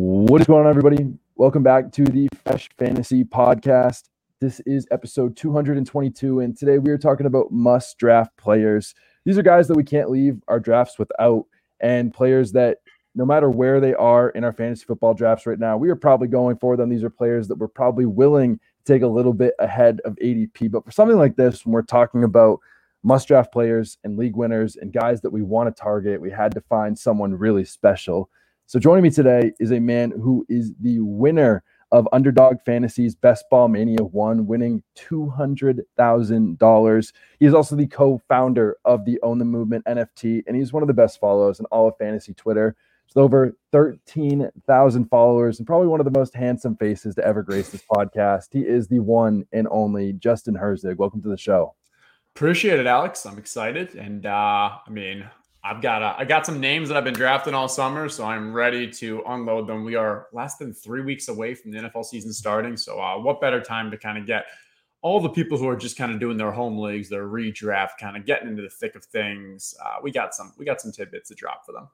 What is going on, everybody? Welcome back to the Fresh Fantasy Podcast. This is episode 222, and today we are talking about must draft players. These are guys that we can't leave our drafts without, and players that no matter where they are in our fantasy football drafts right now, we are probably going for them. These are players that we're probably willing to take a little bit ahead of ADP. But for something like this, when we're talking about must draft players and league winners and guys that we want to target, we had to find someone really special. So joining me today is a man who is the winner of Underdog Fantasy's Best Ball Mania 1, winning $200,000. He is also the co founder of the Own the Movement NFT, and he's one of the best follows in all of fantasy Twitter. With over 13,000 followers and probably one of the most handsome faces to ever grace this podcast. He is the one and only Justin Herzig. Welcome to the show. Appreciate it, Alex. I'm excited. And uh, I mean, I've got uh, I got some names that I've been drafting all summer, so I'm ready to unload them. We are less than three weeks away from the NFL season starting, so uh, what better time to kind of get all the people who are just kind of doing their home leagues, their redraft, kind of getting into the thick of things. Uh, we got some we got some tidbits to drop for them.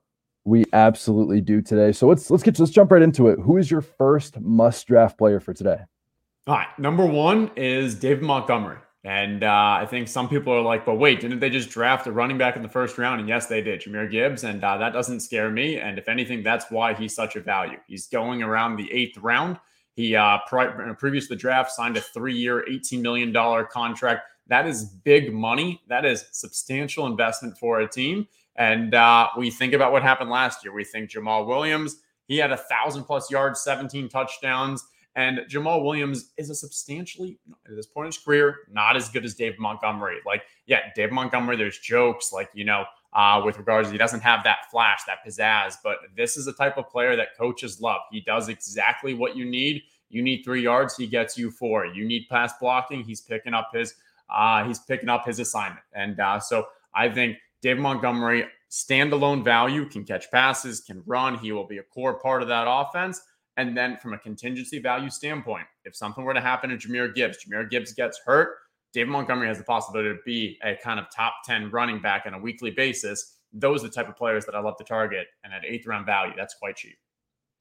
We absolutely do today. So let's let's get let's jump right into it. Who is your first must draft player for today? All right, number one is David Montgomery. And uh, I think some people are like, but wait, didn't they just draft a running back in the first round? And yes, they did, Jahmyr Gibbs. And uh, that doesn't scare me. And if anything, that's why he's such a value. He's going around the eighth round. He, uh, pri- previous to the draft, signed a three year, $18 million contract. That is big money. That is substantial investment for a team. And uh, we think about what happened last year. We think Jamaal Williams, he had a thousand plus yards, 17 touchdowns. And Jamaal Williams is a substantially, at this point in his career, not as good as Dave Montgomery. Like, yeah, Dave Montgomery, there's jokes like, you know, uh, with regards, he doesn't have that flash, that pizzazz, but this is the type of player that coaches love. He does exactly what you need. You need three yards, he gets you four. You need pass blocking, he's picking up his, uh, he's picking up his assignment. And uh, so I think Dave Montgomery, standalone value, can catch passes, can run. He will be a core part of that offense. And then from a contingency value standpoint, if something were to happen to Jahmyr Gibbs, Jahmyr Gibbs gets hurt, David Montgomery has the possibility to be a kind of top 10 running back on a weekly basis. Those are the type of players that I love to target. And at eighth round value, that's quite cheap.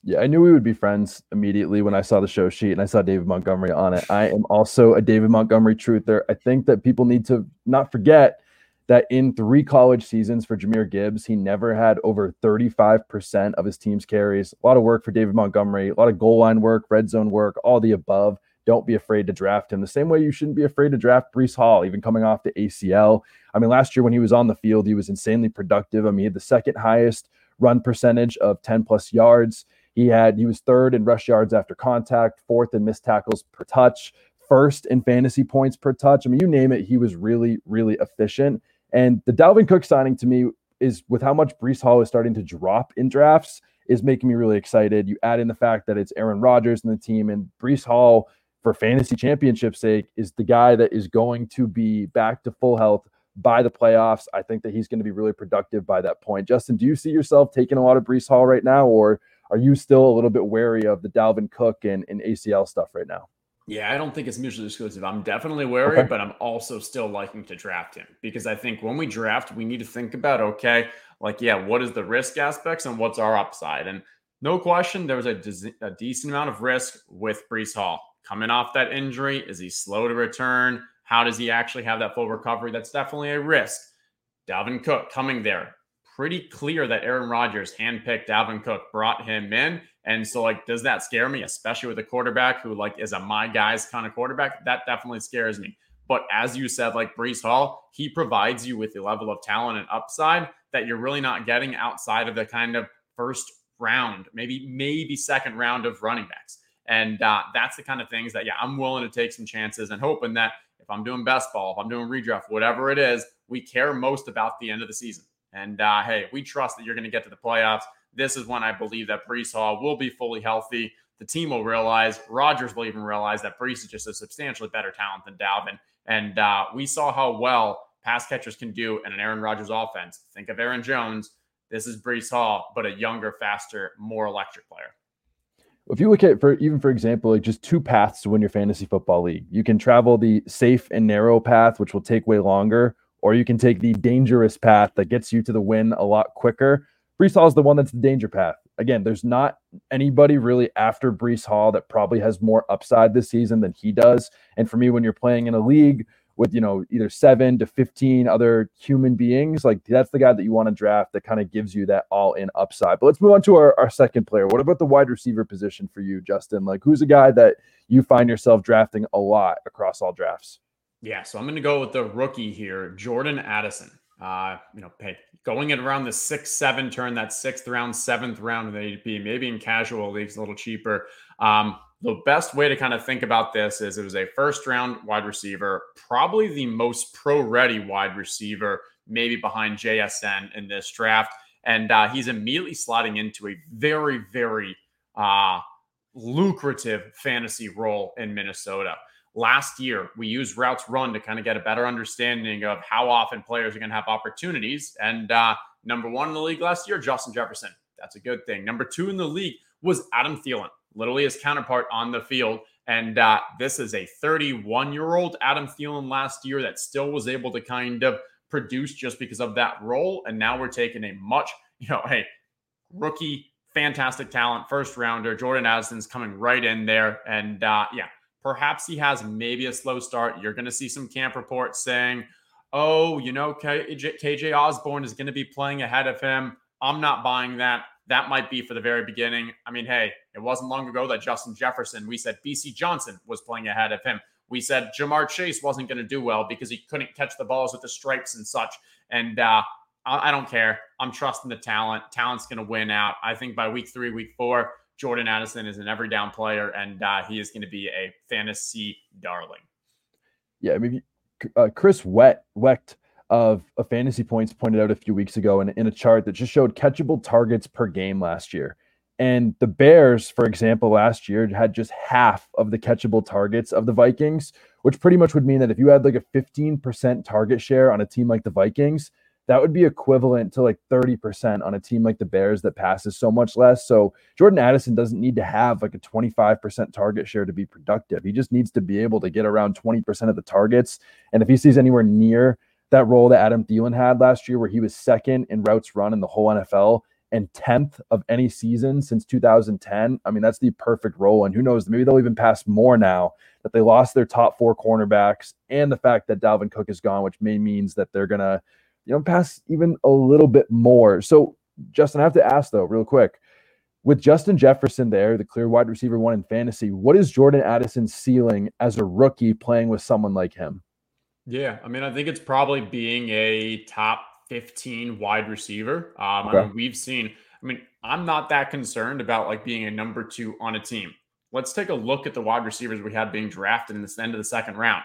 Yeah, I knew we would be friends immediately when I saw the show sheet and I saw David Montgomery on it. I am also a David Montgomery truther. I think that people need to not forget that in three college seasons for Jahmyr Gibbs, he never had over 35% of his team's carries. A lot of work for David Montgomery, a lot of goal line work, red zone work, all the above. Don't be afraid to draft him. The same way you shouldn't be afraid to draft Breece Hall, even coming off the ACL. I mean, last year when he was on the field, he was insanely productive. I mean, he had the second highest run percentage of 10 plus yards. He had he was third in rush yards after contact, fourth in missed tackles per touch, first in fantasy points per touch. I mean, you name it, he was really, really efficient. And the Dalvin Cook signing to me is with how much Breece Hall is starting to drop in drafts is making me really excited. You add in the fact that it's Aaron Rodgers and the team, and Breece Hall, for fantasy championship sake, is the guy that is going to be back to full health by the playoffs. I think that he's going to be really productive by that point. Justin, do you see yourself taking a lot of Breece Hall right now, or are you still a little bit wary of the Dalvin Cook and, and ACL stuff right now? Yeah, I don't think it's mutually exclusive. I'm definitely wary, okay. but I'm also still liking to draft him because I think when we draft, we need to think about okay, like, yeah, what is the risk aspects and what's our upside? And no question, there was a, de- a decent amount of risk with Breece Hall coming off that injury. Is he slow to return? How does he actually have that full recovery? That's definitely a risk. Dalvin Cook coming there. Pretty clear that Aaron Rodgers handpicked Dalvin Cook, brought him in and so, like, does that scare me, especially with a quarterback who, like, is a my guys kind of quarterback? That definitely scares me. But as you said, like Breece Hall, he provides you with the level of talent and upside that you're really not getting outside of the kind of first round, maybe, maybe second round of running backs. And uh, that's the kind of things that, yeah, I'm willing to take some chances and hoping that if I'm doing best ball, if I'm doing redraft, whatever it is, we care most about the end of the season. And uh, hey, we trust that you're going to get to the playoffs. This is when I believe that Breece Hall will be fully healthy. The team will realize, Rodgers will even realize that Breece is just a substantially better talent than Dalvin. And uh, we saw how well pass catchers can do in an Aaron Rodgers offense. Think of Aaron Jones. This is Breece Hall, but a younger, faster, more electric player. If you look at for even for example, like just two paths to win your fantasy football league, you can travel the safe and narrow path, which will take way longer, or you can take the dangerous path that gets you to the win a lot quicker. Breece Hall is the one that's the danger path. again, there's not anybody really after Breece Hall that probably has more upside this season than he does. And for me, when you're playing in a league with, you know, either seven to 15 other human beings, like that's the guy that you want to draft that kind of gives you that all in upside. But let's move on to our, our second player. What about the wide receiver position for you, Justin? Like, who's a guy that you find yourself drafting a lot across all drafts? Yeah, so I'm going to go with the rookie here, Jordan Addison. Uh, you know, going at around the six, seven turn, that sixth round, seventh round of the ADP, maybe in casual leagues a little cheaper. Um, the best way to kind of think about this is it was a first round wide receiver, probably the most pro ready wide receiver, maybe behind JSN in this draft. And uh, he's immediately slotting into a very, very uh, lucrative fantasy role in Minnesota last year we used routes run to kind of get a better understanding of how often players are going to have opportunities. And uh, number one in the league last year justin jefferson. That's a good thing. Number two in the league was adam Thielen, literally his counterpart on the field. And uh, this is a 31 year old adam Thielen last year that still was able to kind of produce just because of that role. And now we're taking a much you know hey rookie fantastic talent first rounder. Jordan addison's coming right in there. And uh, yeah Perhaps he has maybe a slow start. You're going to see some camp reports saying, oh, you know, KJ, KJ Osborn is going to be playing ahead of him. I'm not buying that. That might be for the very beginning. I mean, hey, it wasn't long ago that Justin Jefferson, we said Bisi Johnson was playing ahead of him. We said Ja'Marr Chase wasn't going to do well because he couldn't catch the balls with the stripes and such. And uh, I, I don't care. I'm trusting the talent. Talent's going to win out. I think by week three, week four, Jordan Addison is an every down player, and uh, he is going to be a fantasy darling. Yeah, I mean, uh, Chris Wet Wecht of, a Fantasy Points pointed out a few weeks ago in, in a chart that just showed catchable targets per game last year. And the Bears, for example, last year had just half of the catchable targets of the Vikings, which pretty much would mean that if you had like a 15% target share on a team like the Vikings, that would be equivalent to like 30% on a team like the Bears that passes so much less. So Jordan Addison doesn't need to have like a 25% target share to be productive. He just needs to be able to get around 20% of the targets. And if he sees anywhere near that role that Adam Thielen had last year, where he was second in routes run in the whole NFL and 10th of any season since 2010, I mean, that's the perfect role. And who knows, maybe they'll even pass more now that they lost their top four cornerbacks and the fact that Dalvin Cook is gone, which may means that they're going to you know, pass even a little bit more. So, Justin, I have to ask though, real quick, with Justin Jefferson there, the clear wide receiver one in fantasy, what is Jordan Addison's ceiling as a rookie playing with someone like him? Yeah, I mean, I think it's probably being a top 15 wide receiver. Um, okay. I mean, we've seen, I mean, I'm not that concerned about like being a number two on a team. Let's take a look at the wide receivers we had being drafted in this end of the second round.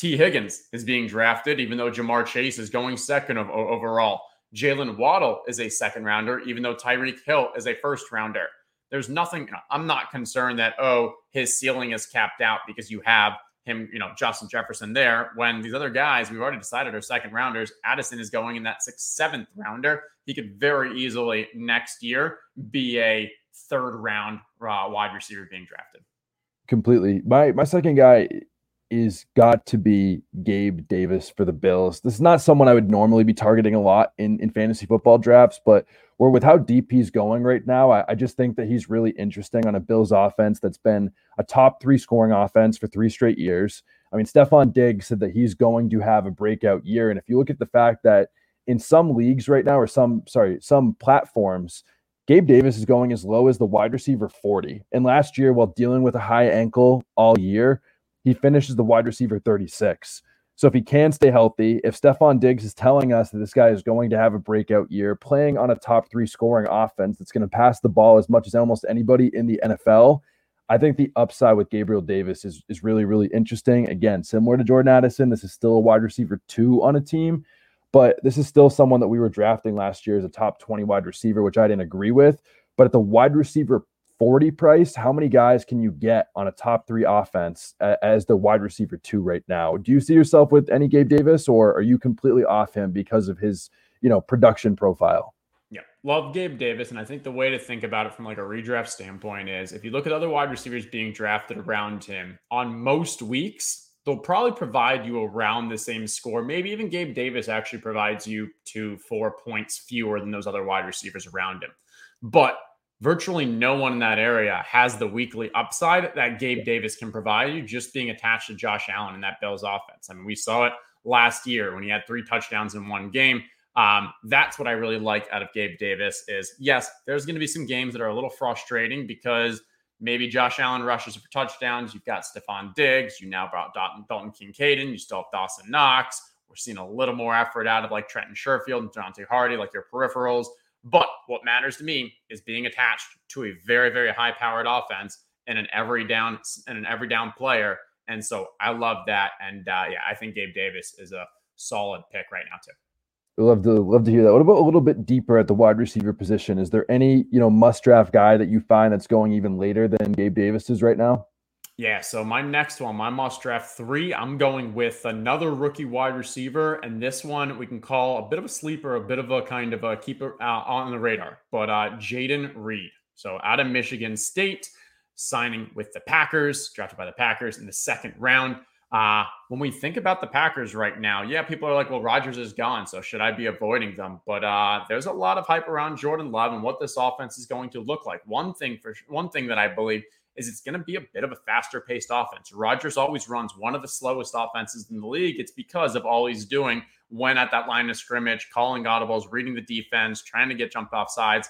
Tee Higgins is being drafted, even though Ja'Marr Chase is going second of, overall. Jaylen Waddle is a second rounder, even though Tyreek Hill is a first rounder. There's nothing, I'm not concerned that, oh, his ceiling is capped out because you have him, you know, Justin Jefferson there. When these other guys, we've already decided are second rounders. Addison is going in that sixth, seventh rounder. He could very easily next year be a third round uh, wide receiver being drafted. Completely. My my second guy is got to be Gabe Davis for the Bills. This is not someone I would normally be targeting a lot in, in fantasy football drafts, but where with how deep he's going right now, I, I, just think that he's really interesting on a Bills offense that's been a top three scoring offense for three straight years. I mean, Stefon Diggs said that he's going to have a breakout year. And if you look at the fact that in some leagues right now, or some, sorry, some platforms, Gabe Davis is going as low as the wide receiver 40. And last year, while dealing with a high ankle all year, he finishes the wide receiver 36. So if he can stay healthy, if Stefon Diggs is telling us that this guy is going to have a breakout year, playing on a top three scoring offense that's going to pass the ball as much as almost anybody in the NFL, I think the upside with Gabriel Davis is, is really, really interesting. Again, similar to Jordan Addison, this is still a wide receiver two on a team, but this is still someone that we were drafting last year as a top 20 wide receiver, which I didn't agree with. But at the wide receiver 40 price, how many guys can you get on a top three offense as the wide receiver two right now? Do you see yourself with any Gabe Davis, or are you completely off him because of his, you know, production profile? Yeah, love Gabe Davis, and I think the way to think about it from like a redraft standpoint is if you look at other wide receivers being drafted around him on most weeks, they'll probably provide you around the same score. Maybe even Gabe Davis actually provides you two, four points fewer than those other wide receivers around him. But virtually no one in that area has the weekly upside that Gabe Davis can provide you just being attached to Josh Allen in that Bills offense. I mean, we saw it last year when he had three touchdowns in one game. Um, that's what I really like out of Gabe Davis is yes, there's going to be some games that are a little frustrating because maybe Josh Allen rushes for touchdowns. You've got Stefon Diggs. You now brought Dalton, Dalton Kincaid in. You still have Dawson Knox. We're seeing a little more effort out of like Trenton Sherfield and Deonte Harty, like your peripherals. But what matters to me is being attached to a very, very high powered offense and an every down and an every down player. And so I love that. And uh, yeah, I think Gabe Davis is a solid pick right now too. Love to love to hear that. What about a little bit deeper at the wide receiver position? Is there any you know must draft guy that you find that's going even later than Gabe Davis is right now? Yeah, so my next one, my must draft three, I'm going with another rookie wide receiver, and this one we can call a bit of a sleeper, a bit of a kind of a keeper uh, on the radar. But uh, Jayden Reed, so out of Michigan State, signing with the Packers, drafted by the Packers in the second round. Uh, when we think about the Packers right now, yeah, people are like, well, Rodgers is gone, so should I be avoiding them? But uh, there's a lot of hype around Jordan Love and what this offense is going to look like. One thing for one thing that I believe is it's going to be a bit of a faster paced offense. Rodgers always runs one of the slowest offenses in the league. It's because of all he's doing when at that line of scrimmage, calling audibles, reading the defense, trying to get jumped off sides.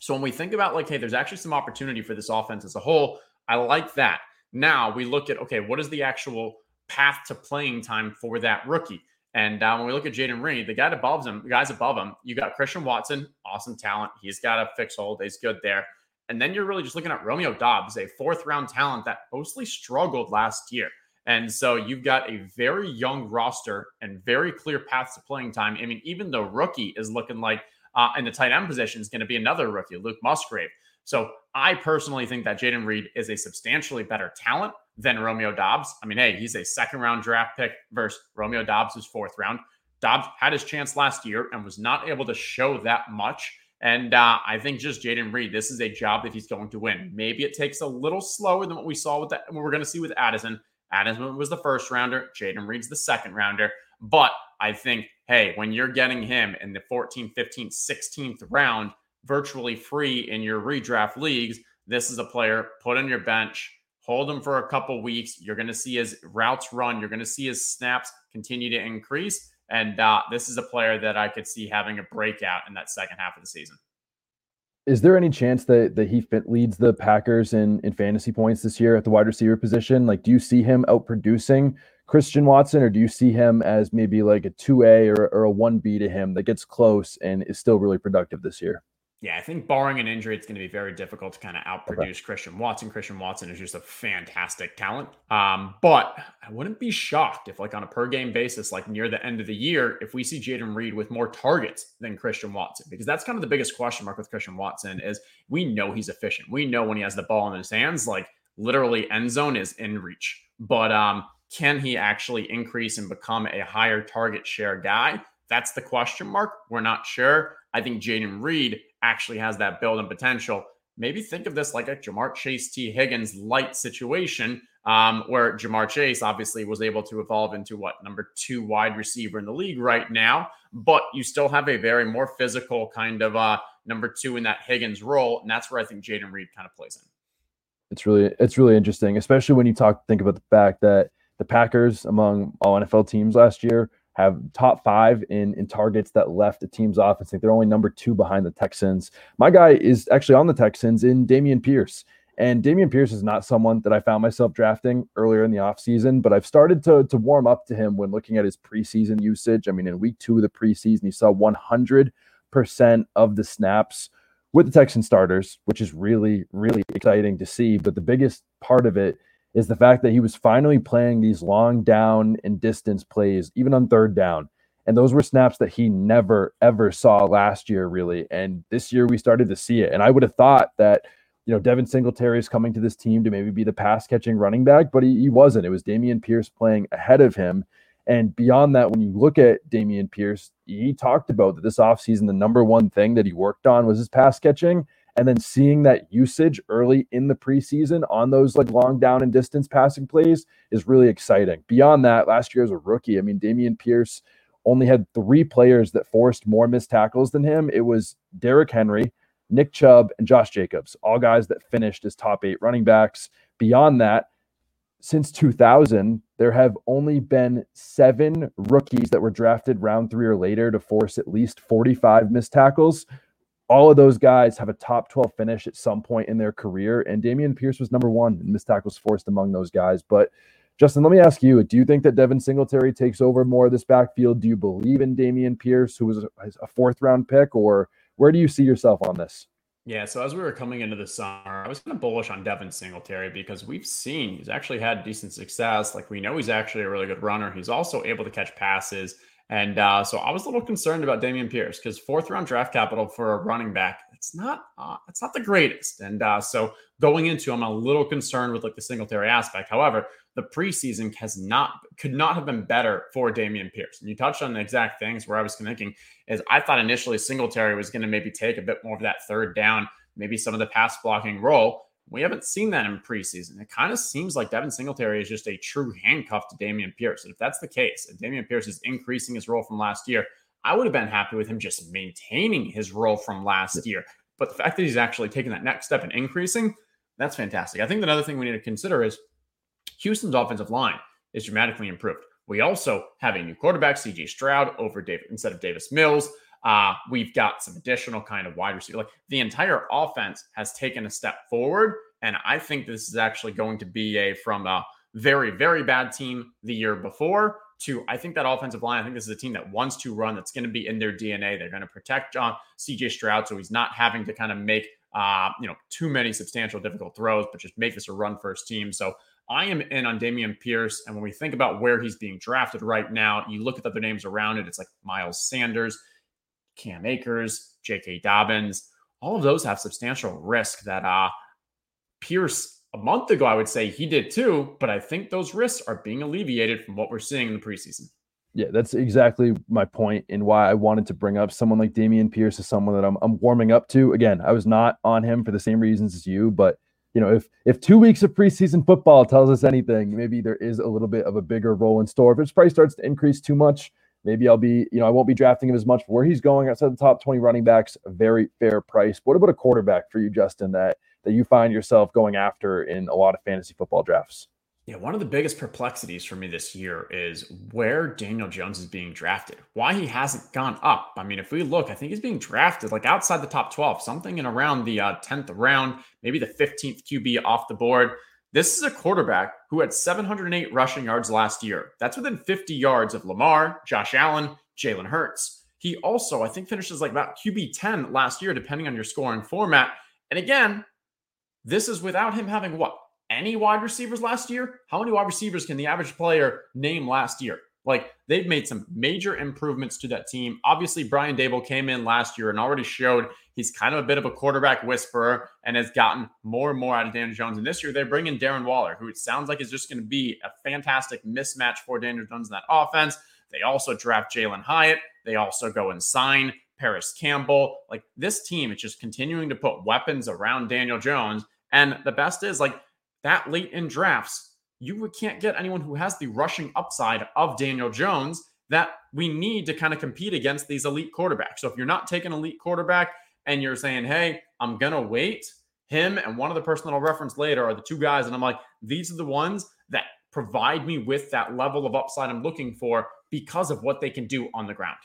So when we think about like, hey, there's actually some opportunity for this offense as a whole, I like that. Now we look at okay, what is the actual path to playing time for that rookie? And uh, when we look at Jayden Reed, the guy above him, the guys above him, you got Christian Watson, awesome talent. He's got a fix hold. He's good there. And then you're really just looking at Romeo Doubs, a fourth round talent that mostly struggled last year. And so you've got a very young roster and very clear paths to playing time. I mean, even the rookie is looking like uh, in the tight end position is going to be another rookie, Luke Musgrave. So I personally think that Jayden Reed is a substantially better talent than Romeo Doubs. I mean, hey, he's a second round draft pick versus Romeo Doubs, who's fourth round. Doubs had his chance last year and was not able to show that much. And uh, I think just Jayden Reed, this is a job that he's going to win. Maybe it takes a little slower than what we saw with that. What we're going to see with Addison. Addison was the first rounder. Jayden Reed's the second rounder. But I think, hey, when you're getting him in the 14th, 15th, 16th round, virtually free in your redraft leagues, this is a player put on your bench, hold him for a couple weeks. You're going to see his routes run. You're going to see his snaps continue to increase. And this is a player that I could see having a breakout in that second half of the season. Is there any chance that that he leads the Packers in in fantasy points this year at the wide receiver position? Like, do you see him outproducing Christian Watson, or do you see him as maybe like a two A or, or a one B to him that gets close and is still really productive this year? Yeah, I think barring an injury, it's going to be very difficult to kind of outproduce okay. Christian Watson. Christian Watson is just a fantastic talent. Um, but I wouldn't be shocked if, like, on a per game basis, like near the end of the year, if we see Jayden Reed with more targets than Christian Watson, because that's kind of the biggest question mark with Christian Watson is we know he's efficient. We know when he has the ball in his hands, like literally end zone is in reach. But um, can he actually increase and become a higher target share guy? That's the question mark. We're not sure. I think Jayden Reed actually has that build and potential. Maybe think of this like a Ja'Marr Chase Tee Higgins light situation, um, where Ja'Marr Chase obviously was able to evolve into what number two wide receiver in the league right now, but you still have a very more physical kind of uh, number two in that Higgins role, and that's where I think Jayden Reed kind of plays in. It's really it's really interesting, especially when you talk think about the fact that the Packers among all NFL teams last year have top five in in targets that left the team's offense. They're only number two behind the Texans. My guy is actually on the Texans in Dameon Pierce. And Dameon Pierce is not someone that I found myself drafting earlier in the offseason, but I've started to, to warm up to him when looking at his preseason usage. I mean, in week two of the preseason, he saw 100% of the snaps with the Texan starters, which is really, really exciting to see. But the biggest part of it is the fact that he was finally playing these long down and distance plays, even on third down. And those were snaps that he never, ever saw last year, really. And this year we started to see it. And I would have thought that, you know, Devin Singletary is coming to this team to maybe be the pass catching running back, but he, he wasn't. It was Dameon Pierce playing ahead of him. And beyond that, when you look at Dameon Pierce, he talked about that this offseason, the number one thing that he worked on was his pass catching and then seeing that usage early in the preseason on those like long down and distance passing plays is really exciting. Beyond that, last year as a rookie, I mean, Dameon Pierce only had three players that forced more missed tackles than him. It was Derrick Henry, Nick Chubb, and Josh Jacobs, all guys that finished as top eight running backs. Beyond that, since 2000, there have only been seven rookies that were drafted round three or later to force at least 45 missed tackles. All of those guys have a top 12 finish at some point in their career. And Dameon Pierce was number one in missed tackles forced among those guys. But Justin, let me ask you do you think that Devin Singletary takes over more of this backfield? Do you believe in Dameon Pierce, who was a fourth round pick, or where do you see yourself on this? Yeah, so as we were coming into the summer, I was kind of bullish on Devin Singletary because we've seen he's actually had decent success. Like we know he's actually a really good runner. He's also able to catch passes. And uh, so I was a little concerned about Dameon Pierce because fourth round draft capital for a running back, it's not uh, it's not the greatest. And uh, so going into, I'm a little concerned with like the Singletary aspect. However, the preseason has not could not have been better for Dameon Pierce. And you touched on the exact things where I was thinking is I thought initially Singletary was going to maybe take a bit more of that third down, maybe some of the pass blocking role. We haven't seen that in preseason. It kind of seems like Devin Singletary is just a true handcuff to Dameon Pierce. And if that's the case, if Dameon Pierce is increasing his role from last year, I would have been happy with him just maintaining his role from last year. But the fact that he's actually taking that next step and increasing, that's fantastic. I think another thing we need to consider is Houston's offensive line is dramatically improved. We also have a new quarterback, CJ Stroud, over David instead of Davis Mills. Uh, we've got some additional kind of wide receiver. Like the entire offense has taken a step forward. And I think this is actually going to be a from a very, very bad team the year before to I think that offensive line. I think this is a team that wants to run. That's going to be in their DNA. They're going to protect John CJ Stroud, so he's not having to kind of make uh, you know too many substantial difficult throws, but just make this a run first team. So I am in on Dameon Pierce. And when we think about where he's being drafted right now, you look at the other names around it, it's like Miles Sanders, Cam Akers, J.K. Dobbins. All of those have substantial risk that uh, Pierce, a month ago, I would say he did too. But I think those risks are being alleviated from what we're seeing in the preseason. Yeah, that's exactly my point and why I wanted to bring up someone like Dameon Pierce as someone that I'm, I'm warming up to. Again, I was not on him for the same reasons as you, but – you know, if if two weeks of preseason football tells us anything, maybe there is a little bit of a bigger role in store. If his price starts to increase too much, maybe I'll be, you know, I won't be drafting him as much. Where he's going outside the top 20 running backs, very fair price. What about a quarterback for you, Justin, that that you find yourself going after in a lot of fantasy football drafts? Yeah, one of the biggest perplexities for me this year is where Daniel Jones is being drafted. Why he hasn't gone up. I mean, if we look, I think he's being drafted like outside the top 12, something in around the uh, 10th round, maybe the 15th QB off the board. This is a quarterback who had 708 rushing yards last year. That's within 50 yards of Lamar, Josh Allen, Jalen Hurts. He also, I think, finishes like about QB 10 last year, depending on your scoring format. And again, this is without him having what? any wide receivers last year? How many wide receivers can the average player name last year? Like they've made some major improvements to that team. Obviously, Brian Daboll came in last year and already showed he's kind of a bit of a quarterback whisperer and has gotten more and more out of Daniel Jones. And this year they bring in Darren Waller, who it sounds like is just going to be a fantastic mismatch for Daniel Jones in that offense. They also draft Jalin Hyatt. They also go and sign Parris Campbell. Like this team is just continuing to put weapons around Daniel Jones. And the best is like that late in drafts, you can't get anyone who has the rushing upside of Daniel Jones that we need to kind of compete against these elite quarterbacks. So if you're not taking elite quarterback and you're saying, hey, I'm going to wait, him and one other person that I'll reference later are the two guys. And I'm like, these are the ones that provide me with that level of upside I'm looking for because of what they can do on the ground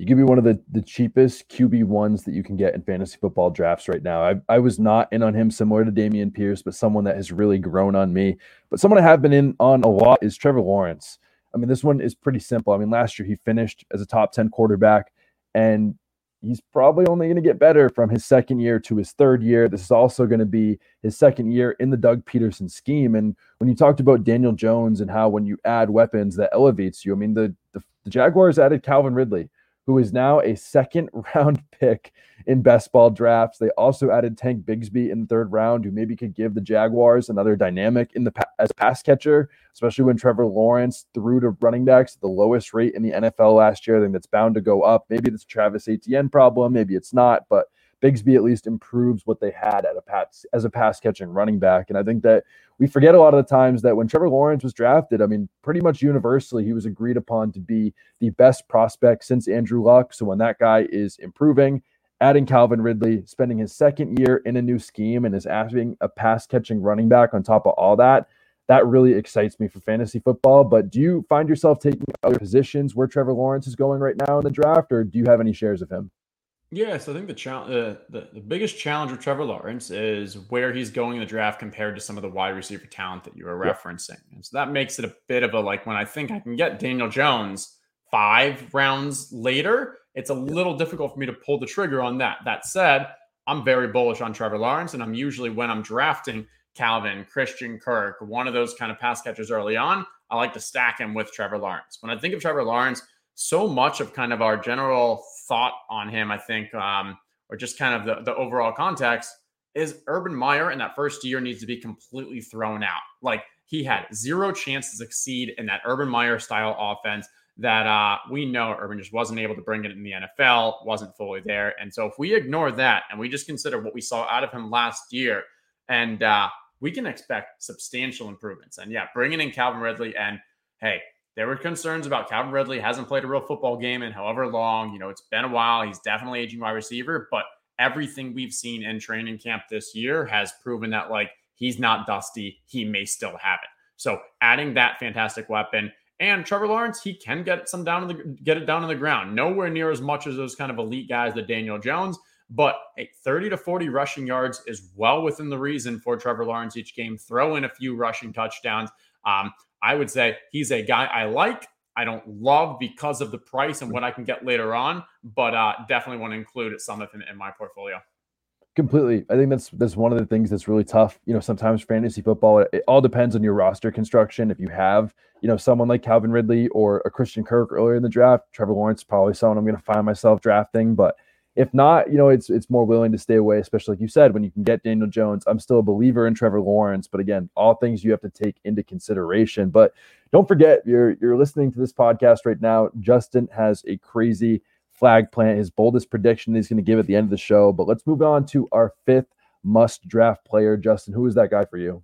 you give me one of the, the cheapest QB ones that you can get in fantasy football drafts right now. I, I was not in on him similar to Dameon Pierce, but someone that has really grown on me. But someone I have been in on a lot is Trevor Lawrence. I mean, this one is pretty simple. I mean, last year he finished as a top 10 quarterback, and he's probably only going to get better from his second year to his third year. This is also going to be his second year in the Doug Pederson scheme. And when you talked about Daniel Jones and how when you add weapons that elevates you, I mean, the, the, the Jaguars added Calvin Ridley who is now a second round pick in best ball drafts. They also added Tank Bigsby in the third round, who maybe could give the Jaguars another dynamic in the as pass catcher, especially when Trevor Lawrence threw to running backs at the lowest rate in the NFL last year. I think that's bound to go up. Maybe it's Travis Etienne problem, maybe it's not, but Bigsby at least improves what they had at a pass as a pass catching running back. And I think that we forget a lot of the times that when Trevor Lawrence was drafted, I mean, pretty much universally, he was agreed upon to be the best prospect since Andrew Luck. So when that guy is improving, adding Calvin Ridley, spending his second year in a new scheme, and is having a pass catching running back on top of all that. That really excites me for fantasy football. But do you find yourself taking other positions where Trevor Lawrence is going right now in the draft, or do you have any shares of him? Yeah, so I think the challenge, uh, the, the biggest challenge with Trevor Lawrence is where he's going in the draft compared to some of the wide receiver talent that you were yeah. referencing. And so that makes it a bit of a like when I think I can get Daniel Jones five rounds later, it's a little difficult for me to pull the trigger on that. That said, I'm very bullish on Trevor Lawrence, and I'm usually when I'm drafting Calvin, Christian Kirk, one of those kind of pass catchers early on, I like to stack him with Trevor Lawrence. When I think of Trevor Lawrence, so much of kind of our general thought on him, I think, um, or just kind of the, the overall context, is Urban Meyer in that first year needs to be completely thrown out. Like he had zero chance to succeed in that Urban Meyer style offense that uh, we know Urban just wasn't able to bring it in the NFL, wasn't fully there. And so if we ignore that and we just consider what we saw out of him last year, and uh, we can expect substantial improvements. And yeah, bringing in Calvin Ridley and hey, there were concerns about Calvin Ridley hasn't played a real football game in however long. You know, it's been a while. He's definitely aging wide receiver, but everything we've seen in training camp this year has proven that like he's not dusty. He may still have it. So adding that fantastic weapon and Trevor Lawrence, he can get some down the get it down on the ground. Nowhere near as much as those kind of elite guys that Daniel Jones, but hey, 30 to 40 rushing yards is well within the reason for Trevor Lawrence each game. Throw in a few rushing touchdowns. Um, I would say he's a guy I like. I don't love because of the price and what I can get later on, but uh, definitely want to include some of him in my portfolio. Completely. I think that's that's one of the things that's really tough. You know, sometimes fantasy football, it, it all depends on your roster construction. If you have, you know, someone like Calvin Ridley or a Christian Kirk earlier in the draft, Trevor Lawrence probably someone I'm going to find myself drafting. But if not, you know, it's it's more willing to stay away, especially like you said, when you can get Daniel Jones. I'm still a believer in Trevor Lawrence, but again, all things you have to take into consideration. But don't forget, you're you're listening to this podcast right now. Justin has a crazy flag plant, his boldest prediction he's going to give at the end of the show. But let's move on to our fifth must draft player. Justin, who is that guy for you?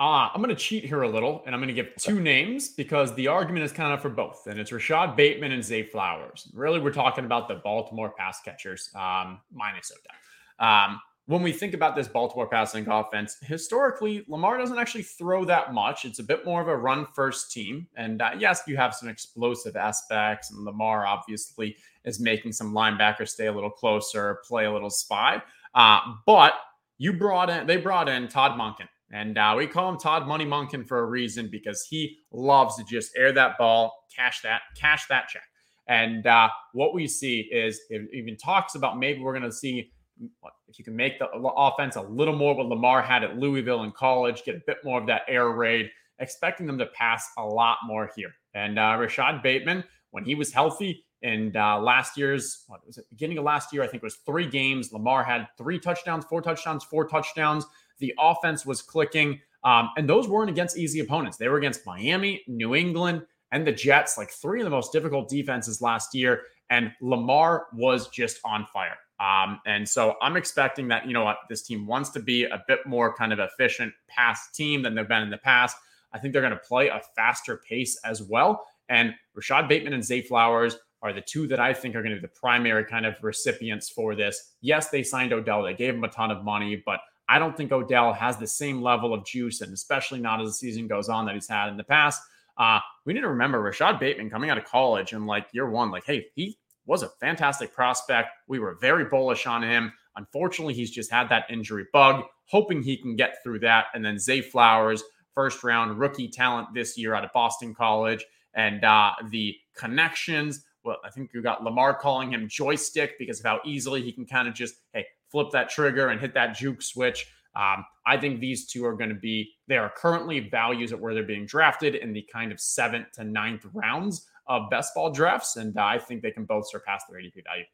Uh, I'm going to cheat here a little and I'm going to give two names because the argument is kind of for both. And it's Rashod Bateman and Zay Flowers. Really, we're talking about the Baltimore pass catchers, um, minus Odell. Um, when we think about this Baltimore passing offense, historically, Lamar doesn't actually throw that much. It's a bit more of a run first team. And uh, yes, you have some explosive aspects. And Lamar obviously is making some linebackers stay a little closer, play a little spy. Uh, but you brought in, they brought in Todd Monken. And uh, we call him Todd Money Monken for a reason because he loves to just air that ball, cash that, cash that check. And uh, what we see is it even talks about maybe we're going to see if you can make the offense a little more what Lamar had at Louisville in college, get a bit more of that air raid, expecting them to pass a lot more here. And uh, Rashod Bateman, when he was healthy, and uh, last year's, what was it, beginning of last year, I think it was three games. Lamar had three touchdowns, four touchdowns, four touchdowns. The offense was clicking. Um, and those weren't against easy opponents. They were against Miami, New England, and the Jets, like three of the most difficult defenses last year. And Lamar was just on fire. Um, and so I'm expecting that, you know what, this team wants to be a bit more kind of efficient pass team than they've been in the past. I think they're going to play a faster pace as well. And Rashod Bateman and Zay Flowers are the two that I think are going to be the primary kind of recipients for this. Yes, they signed Odell, they gave him a ton of money, but I don't think Odell has the same level of juice, and especially not as the season goes on that he's had in the past. Uh, we need to remember Rashod Bateman coming out of college and like year one, like, hey, he was a fantastic prospect. We were very bullish on him. Unfortunately, he's just had that injury bug, hoping he can get through that. And then Zay Flowers, first round rookie talent this year out of Boston College, and uh, the connections well, I think you got Lamar calling him joystick because of how easily he can kind of just, hey, flip that trigger and hit that juke switch. Um, I think these two are going to be, they are currently values at where they're being drafted in the kind of seventh to ninth rounds of best ball drafts. And uh, I think they can both surpass their ADP value.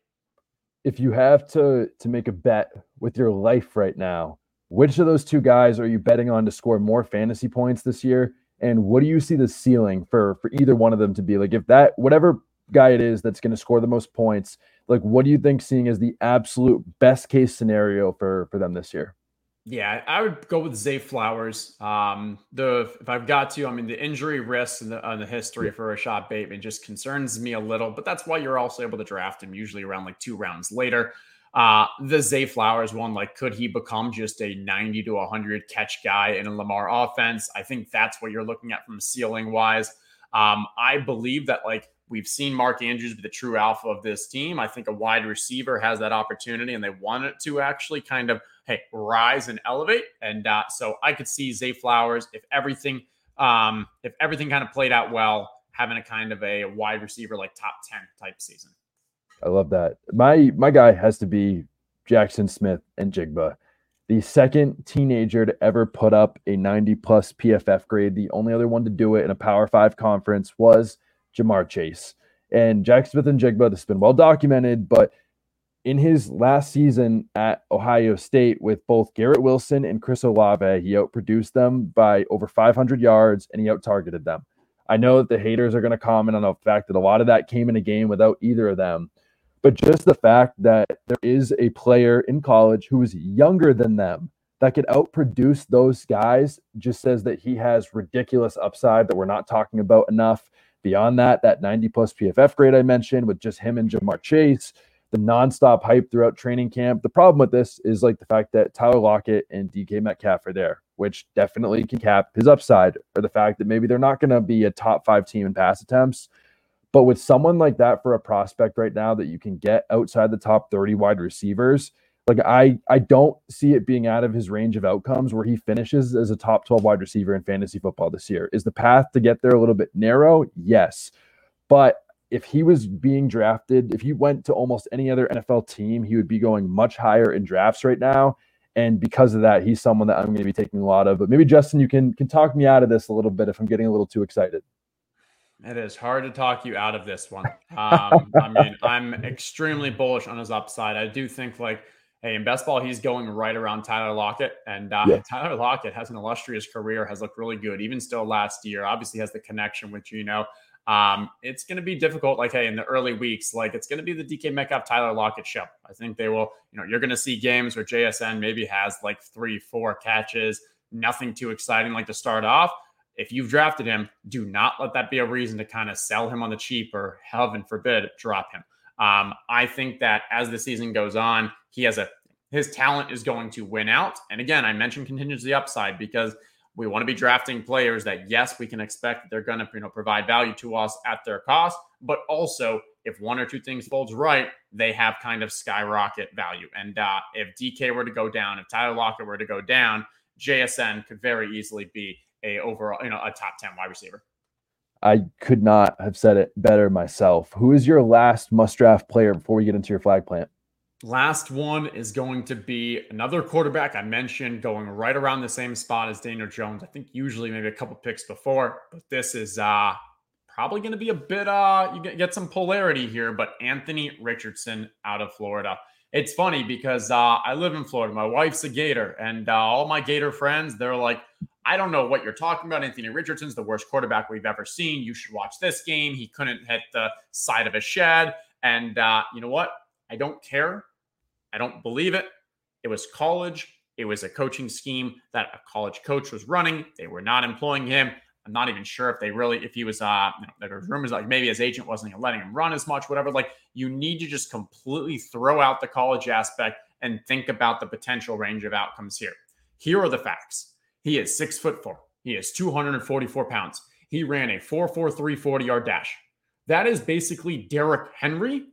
If you have to to make a bet with your life right now, which of those two guys are you betting on to score more fantasy points this year? And what do you see the ceiling for for either one of them to be? Like if that whatever guy it is that's going to score the most points. Like, what do you think seeing as the absolute best case scenario for for them this year? Yeah, I would go with Zay Flowers. Um, the if I've got to, I mean, the injury risks and the, and the history for Rashod Bateman just concerns me a little, but that's why you're also able to draft him usually around like two rounds later. Uh, the Zay Flowers one, like, could he become just a 90 to 100 catch guy in a Lamar offense? I think that's what you're looking at from ceiling wise. Um, I believe that, like, we've seen Mark Andrews be the true alpha of this team. I think a wide receiver has that opportunity and they want it to actually kind of, hey, rise and elevate. And uh, so I could see Zay Flowers, if everything, um, if everything kind of played out well, having a kind of a wide receiver like top 10 type season. I love that. My my guy has to be Jackson Smith and Jigba, the second teenager to ever put up a 90 plus PFF grade. The only other one to do it in a Power Five conference was Ja'Marr Chase. And Jack Smith-Njigba, this has been well documented, but in his last season at Ohio State with both Garrett Wilson and Chris Olave, he outproduced them by over 500 yards and he out targeted them. I know that the haters are going to comment on the fact that a lot of that came in a game without either of them but just the fact that there is a player in college who is younger than them that could outproduce those guys just says that he has ridiculous upside that we're not talking about enough. Beyond that, that 90 plus PFF grade I mentioned with just him and Ja'Marr Chase, the nonstop hype throughout training camp. The problem with this is like the fact that Tyler Lockett and DK Metcalf are there, which definitely can cap his upside, or the fact that maybe they're not going to be a top five team in pass attempts but with someone like that for a prospect right now that you can get outside the top 30 wide receivers, like I I don't see it being out of his range of outcomes where he finishes as a top 12 wide receiver in fantasy football this year. Is the path to get there a little bit narrow? Yes. But if he was being drafted, if he went to almost any other NFL team, he would be going much higher in drafts right now. And because of that, he's someone that I'm going to be taking a lot of. But maybe Justin, you can can talk me out of this a little bit if I'm getting a little too excited. It is hard to talk you out of this one. Um, I mean, I'm extremely bullish on his upside. I do think, like, hey, in best ball, he's going right around Tyler Lockett. And uh, yeah. Tyler Lockett has an illustrious career, has looked really good, even still last year. Obviously, has the connection with Geno. Um, it's going to be difficult, like, hey, in the early weeks, like, it's going to be the DK Metcalf, Tyler Lockett show. I think they will, you know, you're going to see games where JSN maybe has like three, four catches, nothing too exciting, like to start off if you've drafted him, do not let that be a reason to kind of sell him on the cheap or heaven forbid drop him. Um, I think that as the season goes on, he has a his talent is going to win out. And again, I mentioned contingency upside because we want to be drafting players that yes, we can expect that they're going to you know provide value to us at their cost, but also if one or two things folds right, they have kind of skyrocket value. And uh, if DK were to go down, if Tyler Lockett were to go down, JSN could very easily be a overall, you know, a top 10 wide receiver. I could not have said it better myself. Who is your last must draft player before we get into your flag plant? Last one is going to be another quarterback I mentioned going right around the same spot as Daniel Jones. I think usually maybe a couple picks before, but this is uh probably going to be a bit uh you get some polarity here, but Anthony Richardson out of Florida. It's funny because uh I live in Florida. My wife's a Gator and uh, all my Gator friends, they're like, I don't know what you're talking about. Anthony Richardson's the worst quarterback we've ever seen. You should watch this game. He couldn't hit the side of a shed. And uh, you know what? I don't care. I don't believe it. It was college. It was a coaching scheme that a college coach was running. They were not employing him. I'm not even sure if they really, if he was, uh, you know, there was rumors like maybe his agent wasn't letting him run as much, whatever. Like you need to just completely throw out the college aspect and think about the potential range of outcomes here. Here are the facts. He is six foot four. He is 244 pounds. He ran a 4.43 40 yard dash. That is basically Derrick Henry,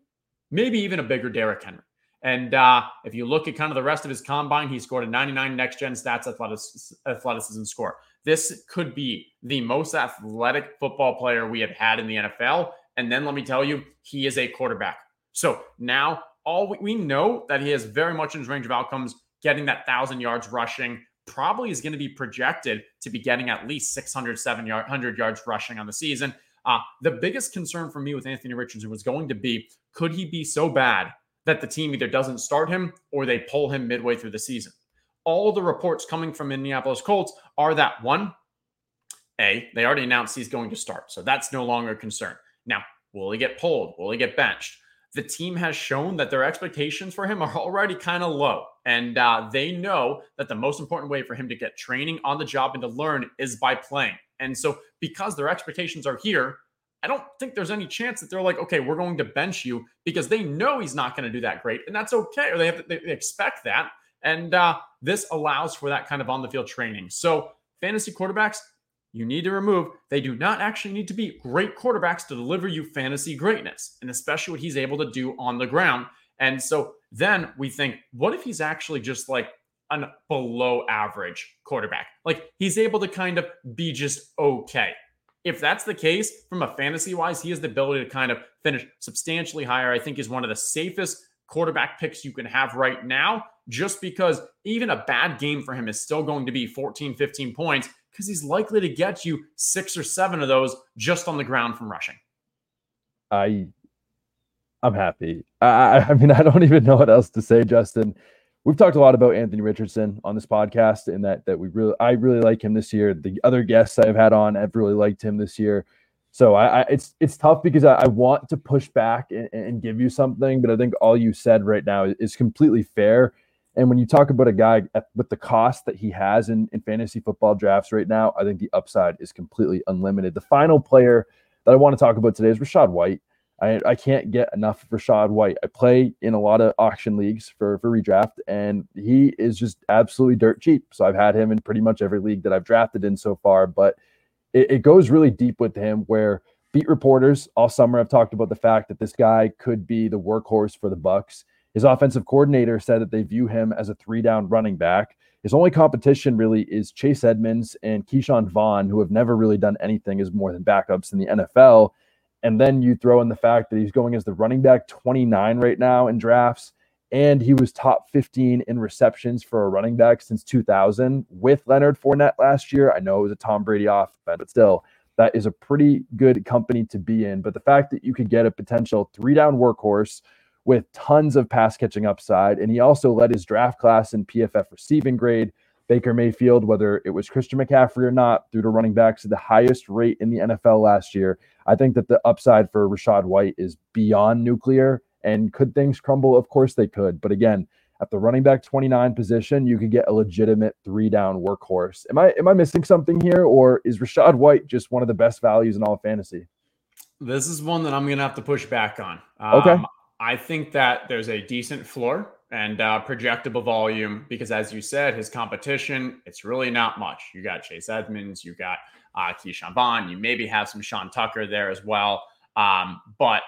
maybe even a bigger Derrick Henry. And uh, if you look at kind of the rest of his combine, he scored a 99 next gen stats athleticism score. This could be the most athletic football player we have had in the NFL. And then let me tell you, he is a quarterback. So now all we, we know that he is very much in his range of outcomes, getting that thousand yards rushing, probably is going to be projected to be getting at least 600, 700 yards rushing on the season. Uh, the biggest concern for me with Anthony Richardson was going to be could he be so bad that the team either doesn't start him or they pull him midway through the season? All the reports coming from Indianapolis Colts are that one, A, they already announced he's going to start. So that's no longer a concern. Now, will he get pulled? Will he get benched? The team has shown that their expectations for him are already kind of low. And uh, they know that the most important way for him to get training on the job and to learn is by playing. And so, because their expectations are here, I don't think there's any chance that they're like, okay, we're going to bench you because they know he's not going to do that great, and that's okay, or they have to, they expect that, and uh, this allows for that kind of on the field training. So fantasy quarterbacks, you need to remove. They do not actually need to be great quarterbacks to deliver you fantasy greatness, and especially what he's able to do on the ground. And so then we think, what if he's actually just like a below average quarterback? Like he's able to kind of be just okay. If that's the case, from a fantasy wise, he has the ability to kind of finish substantially higher. I think is one of the safest quarterback picks you can have right now, just because even a bad game for him is still going to be 14, 15 points because he's likely to get you six or seven of those just on the ground from rushing. I I'm happy. I, I mean, I don't even know what else to say, Justin. We've talked a lot about Anthony Richardson on this podcast, and that that we really, I really like him this year. The other guests I've had on, I've really liked him this year. So I, I it's it's tough because I, I want to push back and, and, give you something, but I think all you said right now is completely fair. And when you talk about a guy with the cost that he has in, in fantasy football drafts right now, I think the upside is completely unlimited. The final player that I want to talk about today is Rachaad White. I, I can't get enough of Rachaad White. I play in a lot of auction leagues for, for redraft, and he is just absolutely dirt cheap. So I've had him in pretty much every league that I've drafted in so far. But it, it goes really deep with him where beat reporters all summer have talked about the fact that this guy could be the workhorse for the Bucs. His offensive coordinator said that they view him as a three down running back. His only competition really is Chase Edmonds and Ke'Shawn Vaughn, who have never really done anything as more than backups in the NFL. And then you throw in the fact that he's going as the running back 29 right now in drafts. And he was top 15 in receptions for a running back since 2000 with Leonard Fournette last year. I know it was a Tom Brady off, but still, that is a pretty good company to be in. But the fact that you could get a potential three down workhorse with tons of pass catching upside, and he also led his draft class in PFF receiving grade. Baker Mayfield, whether it was Christian McCaffrey or not, threw to running backs at the highest rate in the NFL last year. I think that the upside for Rachaad White is beyond nuclear. And could things crumble? Of course they could. But again, at the running back 29 position, you could get a legitimate three down workhorse. Am I am I missing something here, or is Rachaad White just one of the best values in all fantasy? This is one that I'm gonna have to push back on. Um, okay. I think that there's a decent floor and uh, projectable volume because, as you said, his competition it's really not much. You got Chase Edmonds, you got uh, Ke'Shawn Vaughn. You maybe have some Sean Tucker there as well. Um, but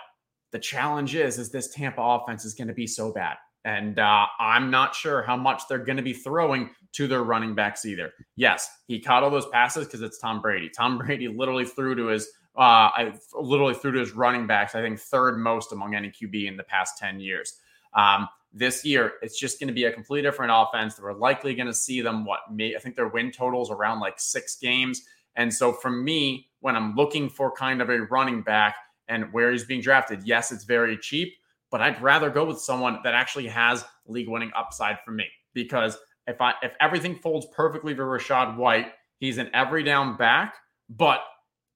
the challenge is, is this Tampa offense is going to be so bad. And uh, I'm not sure how much they're going to be throwing to their running backs either. Yes, he caught all those passes because it's Tom Brady. Tom Brady literally threw to his uh, I literally threw to his running backs. I think third most among any QB in the past ten years. Um, this year, it's just going to be a completely different offense. We're likely going to see them. What may, I think their win totals around like six games. And so for me, when I'm looking for kind of a running back and where he's being drafted, yes, it's very cheap, but I'd rather go with someone that actually has league winning upside for me because if I if everything folds perfectly for Rachaad White, he's an every down back, but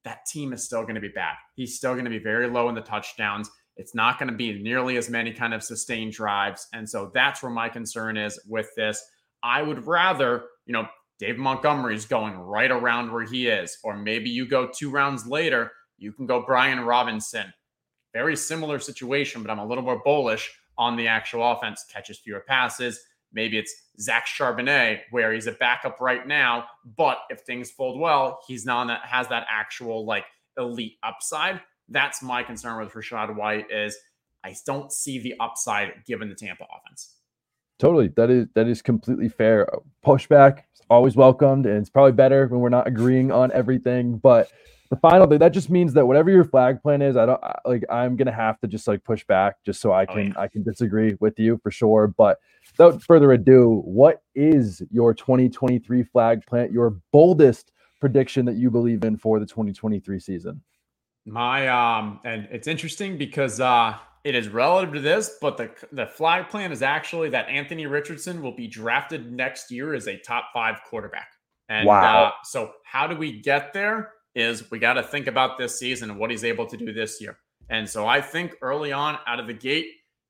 that team is still going to be bad. He's still going to be very low in the touchdowns. It's not going to be nearly as many kind of sustained drives. And so that's where my concern is with this. I would rather, you know, Dave Montgomery's going right around where he is. Or maybe you go two rounds later, you can go Brian Robinson. Very similar situation, but I'm a little more bullish on the actual offense, catches fewer passes. Maybe it's Zach Charbonnet, where he's a backup right now, but if things fold well, he's not that has that actual like elite upside. That's my concern with Rachaad White is I don't see the upside given the Tampa offense. Totally. That is that is completely fair. Pushback is always welcomed, and it's probably better when we're not agreeing on everything. But the final thing that just means that whatever your flag plan is, I don't like. I'm gonna have to just like push back just so I oh, can oh, yeah. I can disagree with you for sure. But without further ado, what is your 2023 flag plant? Your boldest prediction that you believe in for the 2023 season? My um, and it's interesting because uh it is relative to this, but the the flag plan is actually that Anthony Richardson will be drafted next year as a top five quarterback. And wow. uh, so, how do we get there? Is we got to think about this season and what he's able to do this year. And so, I think early on, out of the gate,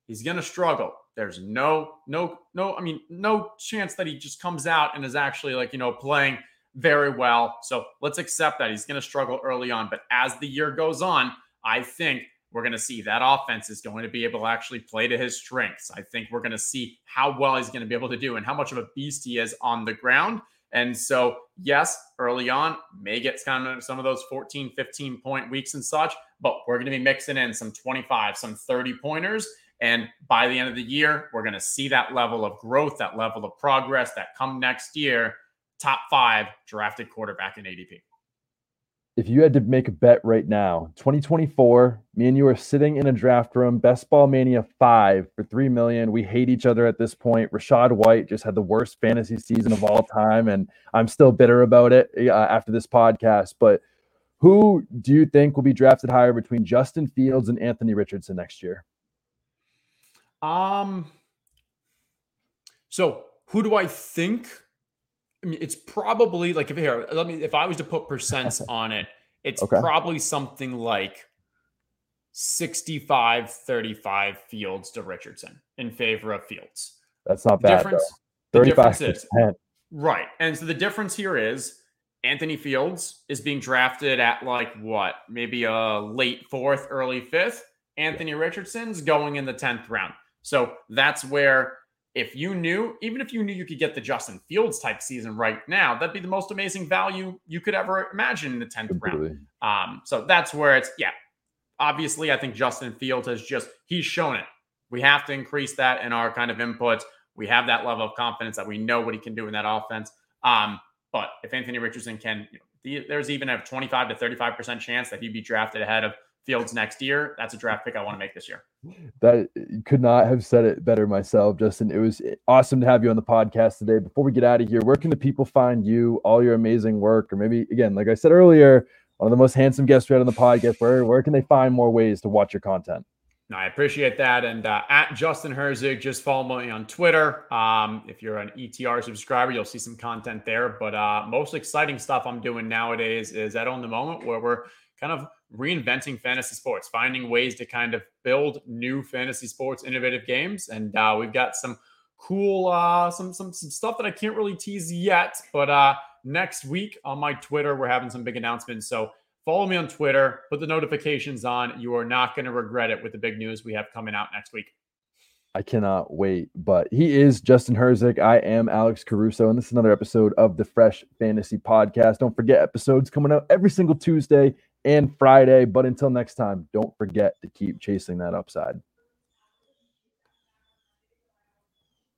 he's going to struggle. There's no, no, no. I mean, no chance that he just comes out and is actually like you know playing very well. So let's accept that he's going to struggle early on. But as the year goes on, I think we're going to see that offense is going to be able to actually play to his strengths. I think we're going to see how well he's going to be able to do and how much of a beast he is on the ground. And so, yes, early on, may get kind of some of those 14, 15 point weeks and such, but we're going to be mixing in some 25, some 30 pointers. And by the end of the year, we're going to see that level of growth, that level of progress that come next year. Top five drafted quarterback in ADP if you had to make a bet right now, 2024, me and you are sitting in a draft room, Best Ball Mania 5 for 3 million. We hate each other at this point. Rachaad White just had the worst fantasy season of all time, and I'm still bitter about it uh, after this podcast. But who do you think will be drafted higher between Justin Fields and Anthony Richardson next year? Um, so who do I think I mean, it's probably like if here, let me if I was to put percents on it, it's okay. probably something like 65 35 Fields to Richardson in favor of Fields. That's not bad. Difference, the difference is right. And so the difference here is Anthony Fields is being drafted at like what, maybe a late fourth, early fifth. Anthony Richardson's going in the 10th round. So that's where if you knew, even if you knew you could get the Justin Fields type season right now, that'd be the most amazing value you could ever imagine in the 10th Completely. round. Um, so that's where it's, yeah, obviously, I think Justin Fields has just, he's shown it. We have to increase that in our kind of inputs. We have that level of confidence that we know what he can do in that offense. Um, but if Anthony Richardson can, you know, the, there's even a 25 to 35% chance that he'd be drafted ahead of Fields next year. That's a draft pick I want to make this year. That could not have said it better myself, Justin. It was awesome to have you on the podcast today. Before we get out of here, where can the people find you, all your amazing work, or maybe again, like I said earlier, one of the most handsome guests we had on the podcast. Where where can they find more ways to watch your content? No, I appreciate that. And uh, at Justin Herzig, just follow me on Twitter. Um, if you're an ETR subscriber, you'll see some content there. But uh, most exciting stuff I'm doing nowadays is at On the Moment, where we're kind of reinventing fantasy sports, finding ways to kind of build new fantasy sports innovative games. And uh, we've got some cool, uh, some, some, some stuff that I can't really tease yet. But uh, next week on my Twitter, we're having some big announcements. So follow me on Twitter, put the notifications on. You are not going to regret it with the big news we have coming out next week. I cannot wait. But he is Justin Herzig. I am Alex Caruso, and this is another episode of the Fresh Fantasy Podcast. Don't forget episodes coming out every single Tuesday and Friday. But until next time, don't forget to keep chasing that upside.